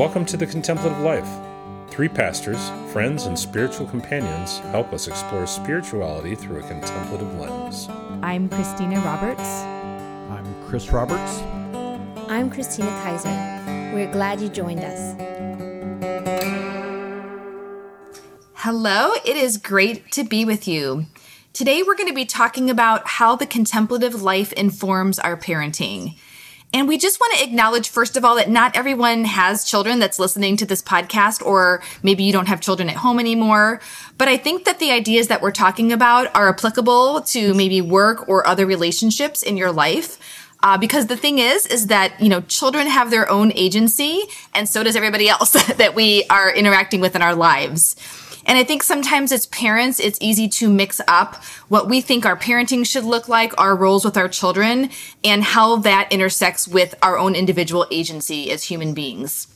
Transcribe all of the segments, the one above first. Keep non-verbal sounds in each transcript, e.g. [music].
Welcome to the Contemplative Life. Three pastors, friends, and spiritual companions help us explore spirituality through a contemplative lens. I'm Christina Roberts. I'm Chris Roberts. I'm Christina Kaiser. We're glad you joined us. Hello, it is great to be with you. Today we're going to be talking about how the contemplative life informs our parenting. And we just want to acknowledge, first of all, that not everyone has children that's listening to this podcast, or maybe you don't have children at home anymore. But I think that the ideas that we're talking about are applicable to maybe work or other relationships in your life. Uh, because the thing is, is that, you know, children have their own agency, and so does everybody else [laughs] that we are interacting with in our lives. And I think sometimes as parents, it's easy to mix up what we think our parenting should look like, our roles with our children, and how that intersects with our own individual agency as human beings.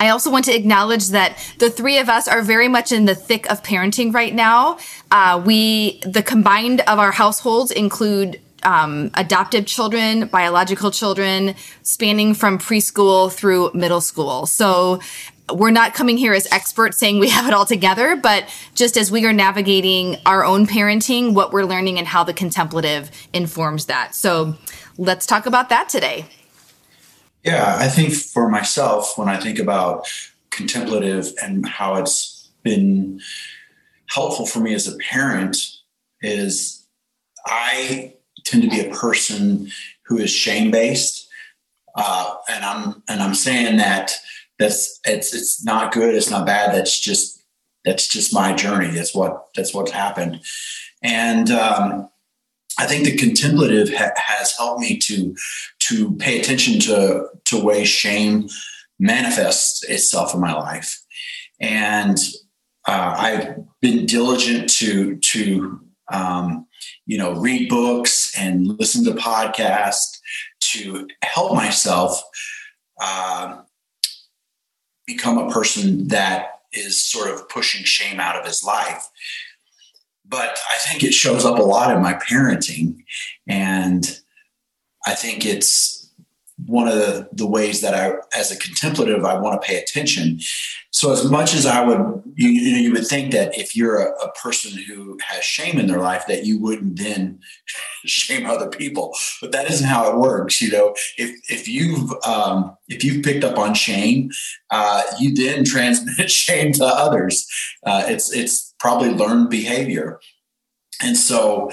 I also want to acknowledge that the three of us are very much in the thick of parenting right now. Uh, we, the combined of our households include um, adoptive children, biological children, spanning from preschool through middle school. So we're not coming here as experts saying we have it all together, but just as we are navigating our own parenting, what we're learning and how the contemplative informs that. So let's talk about that today. Yeah, I think for myself, when I think about contemplative and how it's been helpful for me as a parent, is I tend to be a person who is shame based, uh, and I'm and I'm saying that that's it's it's not good it's not bad that's just that's just my journey that's what that's what's happened. And um, i think the contemplative ha- has helped me to to pay attention to to ways shame manifests itself in my life. And uh, i've been diligent to to um, you know read books and listen to podcasts to help myself uh, become a person that is sort of pushing shame out of his life. But I think it shows up a lot in my parenting. And I think it's one of the, the ways that I, as a contemplative, I want to pay attention. So as much as I would, you, you know, you would think that if you're a, a, person who has shame in their life, that you wouldn't then [laughs] shame other people. But that isn't how it works. You know, if if you've um, if you've picked up on shame, uh, you then [laughs] transmit shame to others. Uh, it's it's probably learned behavior. And so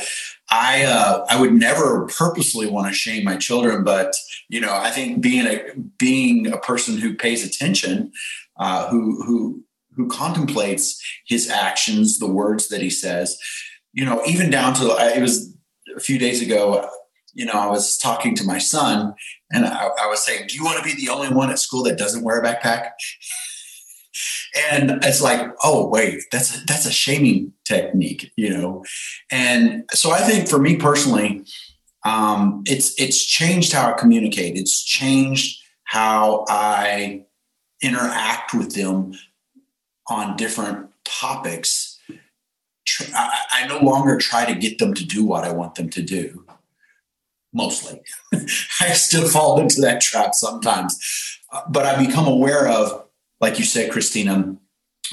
I uh, I would never purposely want to shame my children, but you know I think being a being a person who pays attention, uh, who who who contemplates his actions, the words that he says, you know, even down to it was a few days ago. You know, I was talking to my son, and I, I was saying, "Do you want to be the only one at school that doesn't wear a backpack?" And it's like oh wait that's a, that's a shaming technique you know? And so i think for me personally um, it's it's changed how i communicate. It's changed how i interact with them on different topics. I, I no longer try to get them to do what i want them to do mostly. [laughs] I still fall into that trap sometimes. Uh, but i become aware of like you said, Christina,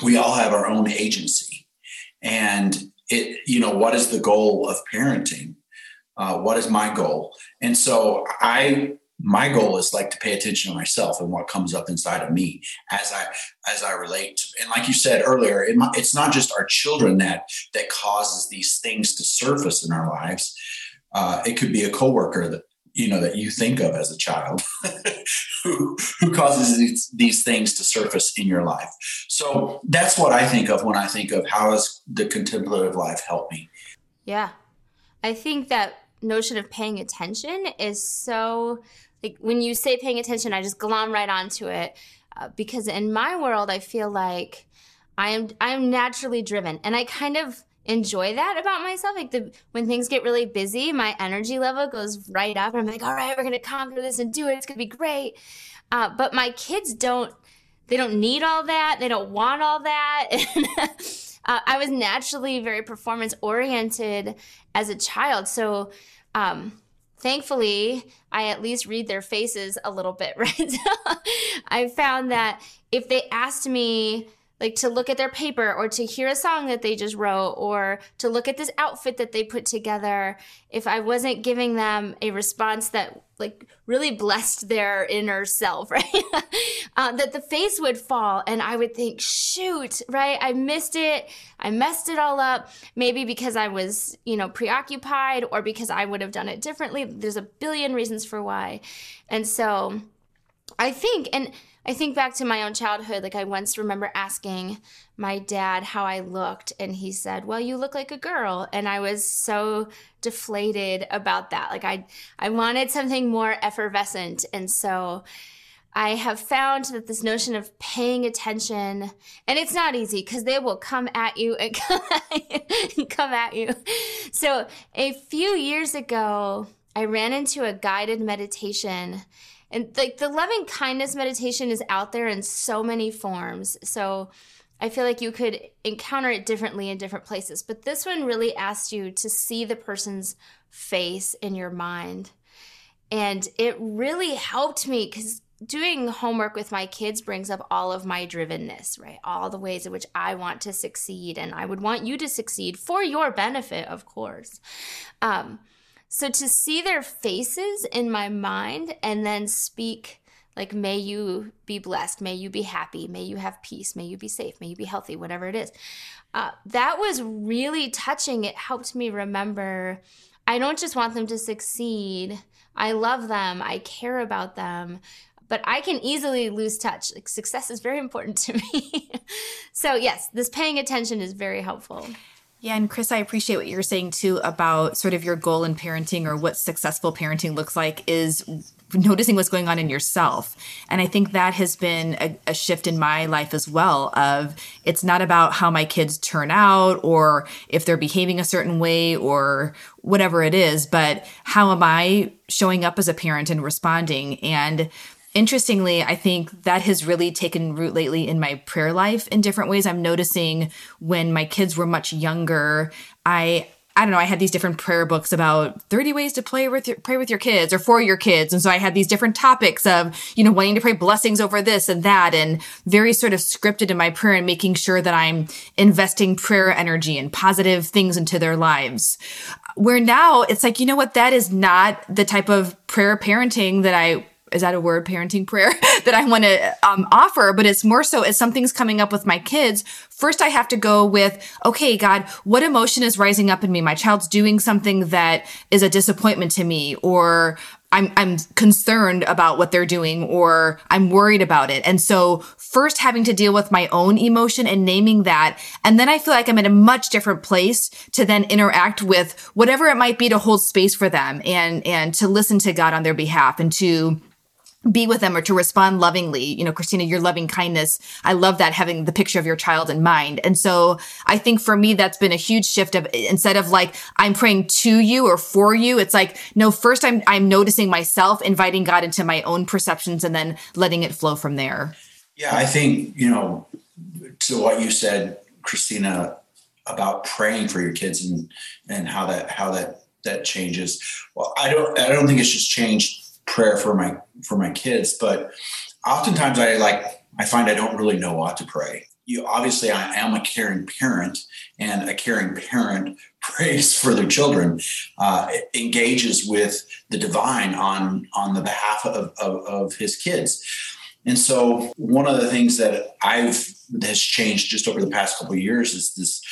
we all have our own agency. And it, you know, what is the goal of parenting? Uh, what is my goal? And so I, my goal is like to pay attention to myself and what comes up inside of me as I as I relate. And like you said earlier, it, it's not just our children that that causes these things to surface in our lives. Uh, it could be a coworker that you know that you think of as a child [laughs] who, who causes these, these things to surface in your life. So that's what i think of when i think of how has the contemplative life helped me. Yeah. I think that notion of paying attention is so like when you say paying attention i just glom right onto it uh, because in my world i feel like i am i am naturally driven and i kind of enjoy that about myself. Like the when things get really busy, my energy level goes right up, I'm like, all right, we're gonna conquer this and do it. It's gonna be great. Uh, but my kids don't. They don't need all that. They don't want all that. [laughs] uh, I was naturally very performance oriented as a child, so. Um, thankfully, I at least read their faces a little bit, [laughs] right? Now. I found that if they asked me, like to look at their paper or to hear a song that they just wrote or to look at this outfit that they put together. If i wasn't giving them a response that like really blessed their inner self [laughs] right? Uh, that the face would fall and i would think shoot right? I missed it. I messed it all up. Maybe because i was you know preoccupied or because i would have done it differently. There's a billion reasons for why. And so i think and I think back to my own childhood. Like I once remember asking my dad how I looked, and he said, "Well, you look like a girl," and I was so deflated about that. Like I, I wanted something more effervescent, and so. I have found that this notion of paying attention, and it's not easy because they will come at you and [laughs] come at you, come at you. So, a few years ago, I ran into a guided meditation and like the loving kindness meditation is out there in so many forms so i feel like you could encounter it differently in different places but this one really asks you to see the person's face in your mind and it really helped me because doing homework with my kids brings up all of my drivenness, right? All the ways in which I want to succeed, and I would want you to succeed for your benefit, of course. Um, so to see their faces in my mind and then speak like, may you be blessed, may you be happy, may you have peace, may you be safe, may you be healthy, whatever it is. Uh, that was really touching. It helped me remember I don't just want them to succeed. I love them. I care about them but I can easily lose touch. Like success is very important [laughs] to me. so yes, this paying attention is very helpful. Yeah, and Chris, I appreciate what you're saying too about sort of your goal in parenting or what successful parenting looks like is noticing what's going on in yourself. And I think that has been a, a, shift in my life as well of it's not about how my kids turn out or if they're behaving a certain way or whatever it is, but how am I showing up as a parent and responding? And interestingly, I think that has really taken root lately in my prayer life in different ways. I'm noticing when my kids were much younger, I I don't know, I had these different prayer books about 30 ways to play with your, pray with your kids or for your kids. And so I had these different topics of, you know, wanting to pray blessings over this and that and very sort of scripted in my prayer and making sure that I'm investing prayer energy and positive things into their lives. Where now it's like, you know what? That is not the type of prayer parenting that I is that a word parenting prayer [laughs] that I want to um, offer, but it's more so as something's coming up with my kids. First, I have to go with, okay, God, what emotion is rising up in me? My child's doing something that is a disappointment to me, or I'm, I'm concerned about what they're doing or I'm worried about it. And so first having to deal with my own emotion and naming that. And then I feel like I'm in a much different place to then interact with whatever it might be to hold space for them and, and to listen to God on their behalf and to be with them or to respond lovingly. You know, Christina, your loving kindness. I love that having the picture of your child in mind. And so I think for me, that's been a huge shift of instead of like, I'm praying to you or for you, it's like, no, first I'm, I'm noticing myself, inviting God into my own perceptions and then letting it flow from there. Yeah. I think, you know, to what you said, Christina, about praying for your kids and, and how that, how that, that changes. Well, I don't, I don't think it's just changed prayer for my for my kids but oftentimes i like i find i don't really know what to pray you obviously i am a caring parent and a caring parent [laughs] prays for their children uh, engages with the divine on on the behalf of, of, of his kids and so one of the things that i've has changed just over the past couple of years is this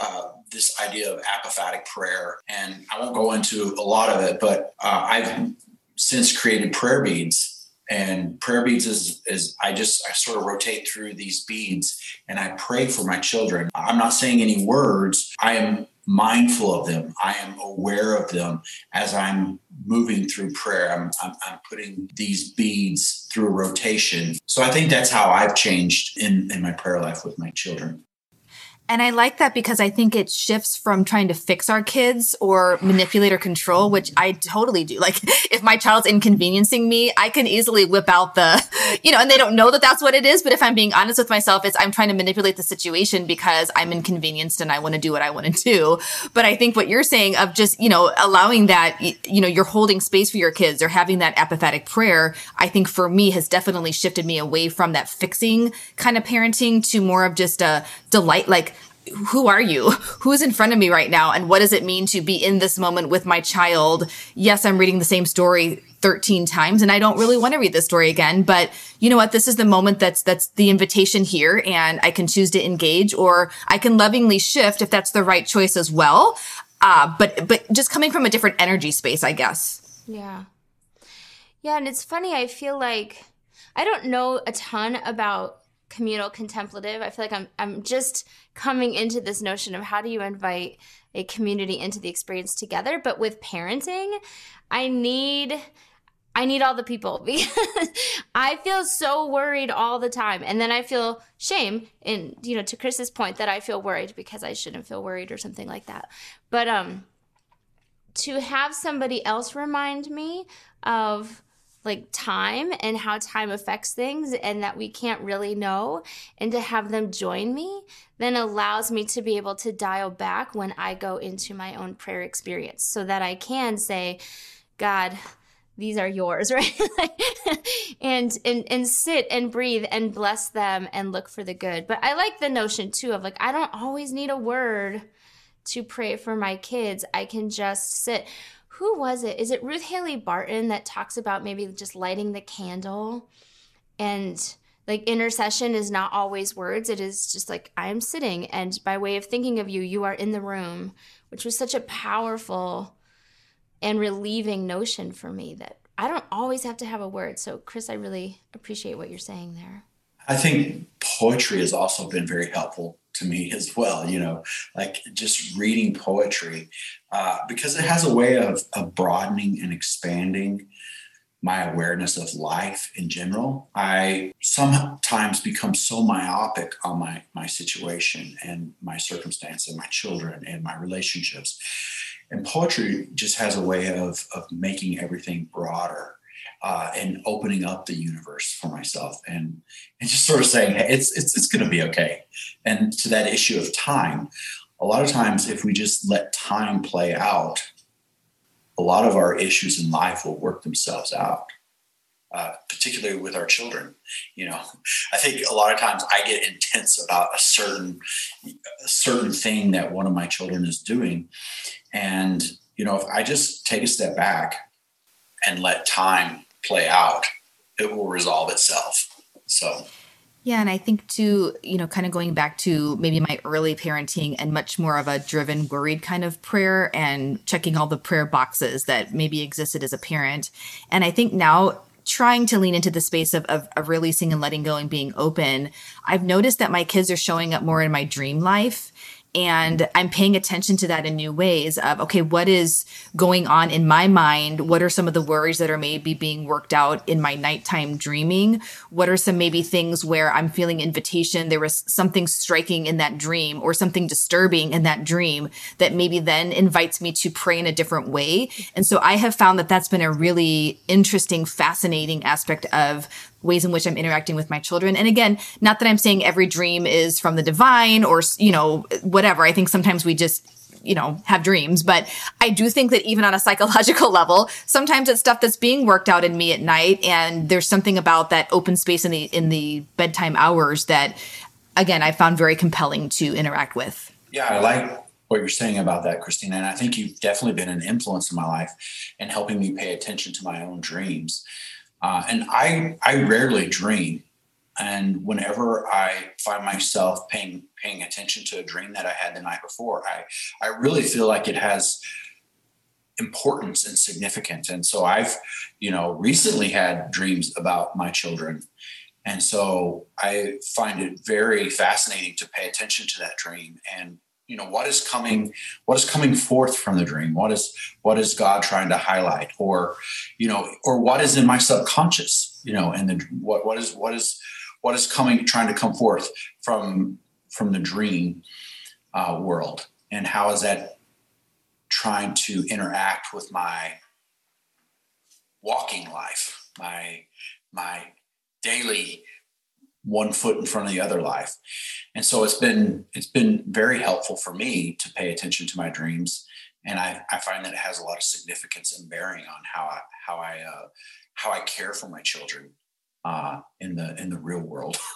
uh, this idea of apophatic prayer. And I won't go into a lot of it, but uh, I've since created prayer beads. And prayer beads is, is I just I sort of rotate through these beads and I pray for my children. I'm not saying any words. I am mindful of them. I am aware of them as I'm moving through prayer. I'm, I'm, I'm, putting these beads through rotation. So I think that's how I've changed in, in my prayer life with my children. And I like that because I think it shifts from trying to fix our kids or manipulate or control, which I totally do. Like [laughs] if my child's inconveniencing me, I can easily whip out the, [laughs] you know, and they don't know that that's what it is. But if I'm being honest with myself, it's I'm trying to manipulate the situation because I'm inconvenienced and I want to do what I want to do. But I think what you're saying of just, you know, allowing that, you know, you're holding space for your kids or having that apophatic prayer, I think for me has definitely shifted me away from that fixing kind of parenting to more of just a delight, like, who are you? [laughs] Who's in front of me right now? And what does it mean to be in this moment with my child? Yes, I'm reading the same story 13 times and I don't really want to read this story again, but you know what? This is the moment that's, that's the invitation here and I can choose to engage or I can lovingly shift if that's the right choice as well. Uh, but, but just coming from a different energy space, I guess. Yeah. Yeah. And it's funny. I feel like I don't know a ton about communal contemplative. I feel like I'm I'm just coming into this notion of how do you invite a community into the experience together. But with parenting, I need I need all the people [laughs] because I feel so worried all the time. And then I feel shame and you know, to Chris's point that I feel worried because I shouldn't feel worried or something like that. But um to have somebody else remind me of like time and how time affects things and that we can't really know and to have them join me then allows me to be able to dial back when I go into my own prayer experience so that I can say God these are yours [laughs] right? And and and sit and breathe and bless them and look for the good. But I like the notion too of like I don't always need a word to pray for my kids. I can just sit who was it? Is it Ruth Haley Barton that talks about maybe just lighting the candle? And like intercession is not always words. It is just like i am sitting and by way of thinking of you you are in the room which was such a powerful and relieving notion for me that i don't always have to have a word. So chris i really appreciate what you're saying there. I think poetry has also been very helpful to me as well you know like just reading poetry uh, because it has a way of, of broadening and expanding my awareness of life in general. I sometimes become so myopic on my my situation and my circumstance and my children and my relationships. And poetry just has a way of of making everything broader uh, and opening up the universe for myself and and just sort of saying hey, it's it's it's going to be okay. And to that issue of time a lot of times if we just let time play out a lot of our issues in life will work themselves out uh, particularly with our children. You know [laughs] i think a lot of times i get intense about a certain a certain thing that one of my children is doing. And you know if i just take a step back and let time play out, it will resolve itself. So, yeah, and I think too, you know, kind of going back to maybe my early parenting and much more of a driven, worried kind of prayer and checking all the prayer boxes that maybe existed as a parent. And I think now trying to lean into the space of, of, of releasing and letting go and being open, I've noticed that my kids are showing up more in my dream life and I'm paying attention to that in new ways of, okay, what is going on in my mind? What are some of the worries that are maybe being worked out in my nighttime dreaming? What are some maybe things where I'm feeling invitation? There was something striking in that dream or something disturbing in that dream that maybe then invites me to pray in a different way. And so I have found that that's been a really interesting, fascinating aspect of ways in which I'm interacting with my children. And again, not that I'm saying every dream is from the divine or, you know, whatever. I think sometimes we just, you know, have dreams, but I do think that even on a [laughs] psychological level, sometimes it's stuff that's being worked out in me at night. And there's something about that open space in the, in the bedtime hours that, again, I found very compelling to interact with. Yeah, I like what you're saying about that, Christina. And I think you've definitely been an influence in my life and helping me pay attention to my own dreams. Uh, and I I rarely dream, and whenever I find myself paying paying attention to a dream that I had the night before, I I really feel like it has importance and significance. And so I've you know recently had dreams about my children. And so I find it very fascinating to pay attention to that dream and you know what is coming what is coming forth from the dream? What is what is god trying to highlight? Or you know or what is in my subconscious you know and the what what is what is what is coming trying to come forth from from the dream uh, world, and how is that trying to interact with my walking life, my my daily one foot in front of the other life. And so it's been it's been very helpful for me to pay attention to my dreams. And I, I find that it has a lot of significance and bearing on how I how I uh, how I care for my children uh, in the in the real world. [laughs]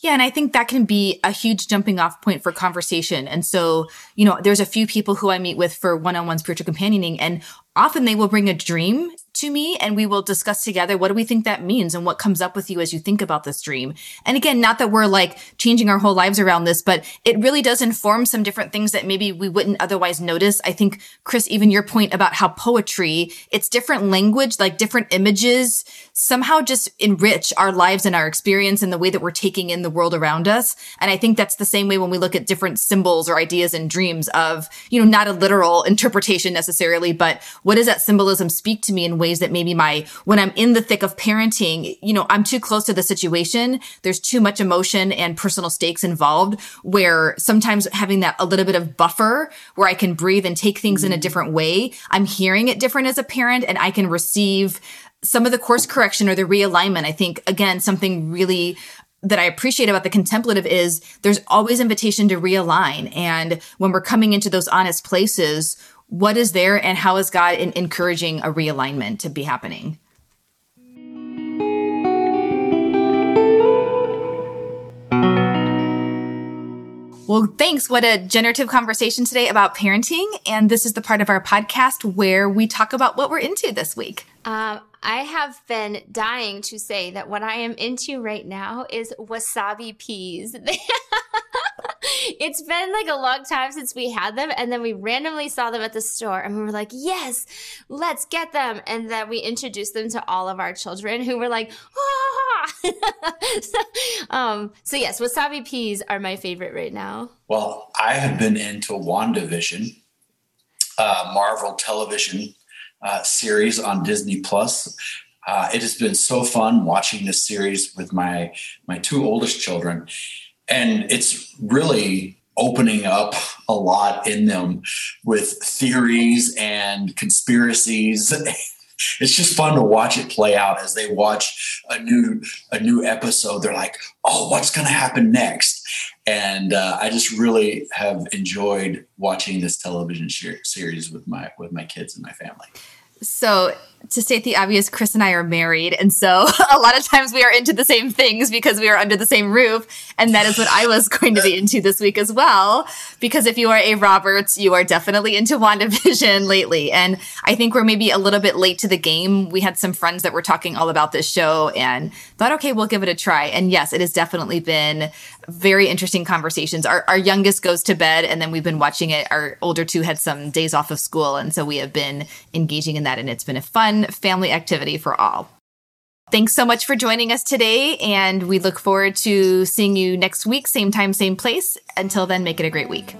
Yeah, and I think that can be a huge jumping off point for conversation. And so, you know, there's a few people who I meet with for one on one spiritual companioning, and often they will bring a dream to me and we will discuss together what do we think that means and what comes up with you as you think about this dream. And again, not that we're like changing our whole lives around this, but it really does inform some different things that maybe we wouldn't otherwise notice. I think, Chris, even your point about how poetry, it's different language, like different images somehow just enrich our lives and our experience and the way that we're taking in the world around us. And I think that's the same way when we look at different symbols or ideas and dreams of, you know, not a literal interpretation necessarily, but what does that symbolism speak to me in ways ways that maybe my, when I'm in the thick of parenting, you know, I'm too close to the situation. There's too much emotion and personal stakes involved where sometimes having that a little bit of buffer where I can breathe and take things in a mm-hmm. different way. I'm hearing it different as a parent and I can receive some of the course correction or the realignment. I think again, something really that I appreciate about the contemplative is there's always invitation to realign. And when we're coming into those honest places, what is there and how is God in encouraging a realignment to be happening? Well, thanks. What a generative conversation today about parenting. And this is the part of our podcast where we talk about what we're into this week. Um, I have been dying to say that what I am into right now is wasabi peas. [laughs] it's been like a long time since we had them, and then we randomly saw them at the store, and we were like, "Yes, let's get them!" And then we introduced them to all of our children, who were like, "Ah!" [laughs] um, so yes, wasabi peas are my favorite right now. Well, I have been into WandaVision, uh, Marvel television uh, series on Disney Plus. Uh, it has been so fun watching this series with my my two oldest children and it's really opening up a lot in them with theories and conspiracies. [laughs] It's just fun to watch it play out as they watch a new a new episode. They're like oh what's going to happen next? And uh, i just really have enjoyed watching this television series with my with my kids and my family. So to state the obvious, Chris and I are married. And so [laughs] a lot of times we are into the same things because we are under the same roof. And that is what I was going to be into this week as well. Because if you are a Roberts, you are definitely into WandaVision [laughs] lately. And I think we're maybe a little bit late to the game. We had some friends that were talking all about this show and thought, okay, we'll give it a try. And yes, it has definitely been very interesting conversations. Our, our youngest goes to bed and then we've been watching it. Our older two had some days off of school. And so we have been engaging in that and it's been a fun fun family activity for all. Thanks so much for joining us today, and we look forward to seeing you next week, same time, same place. Until then, make it a great week.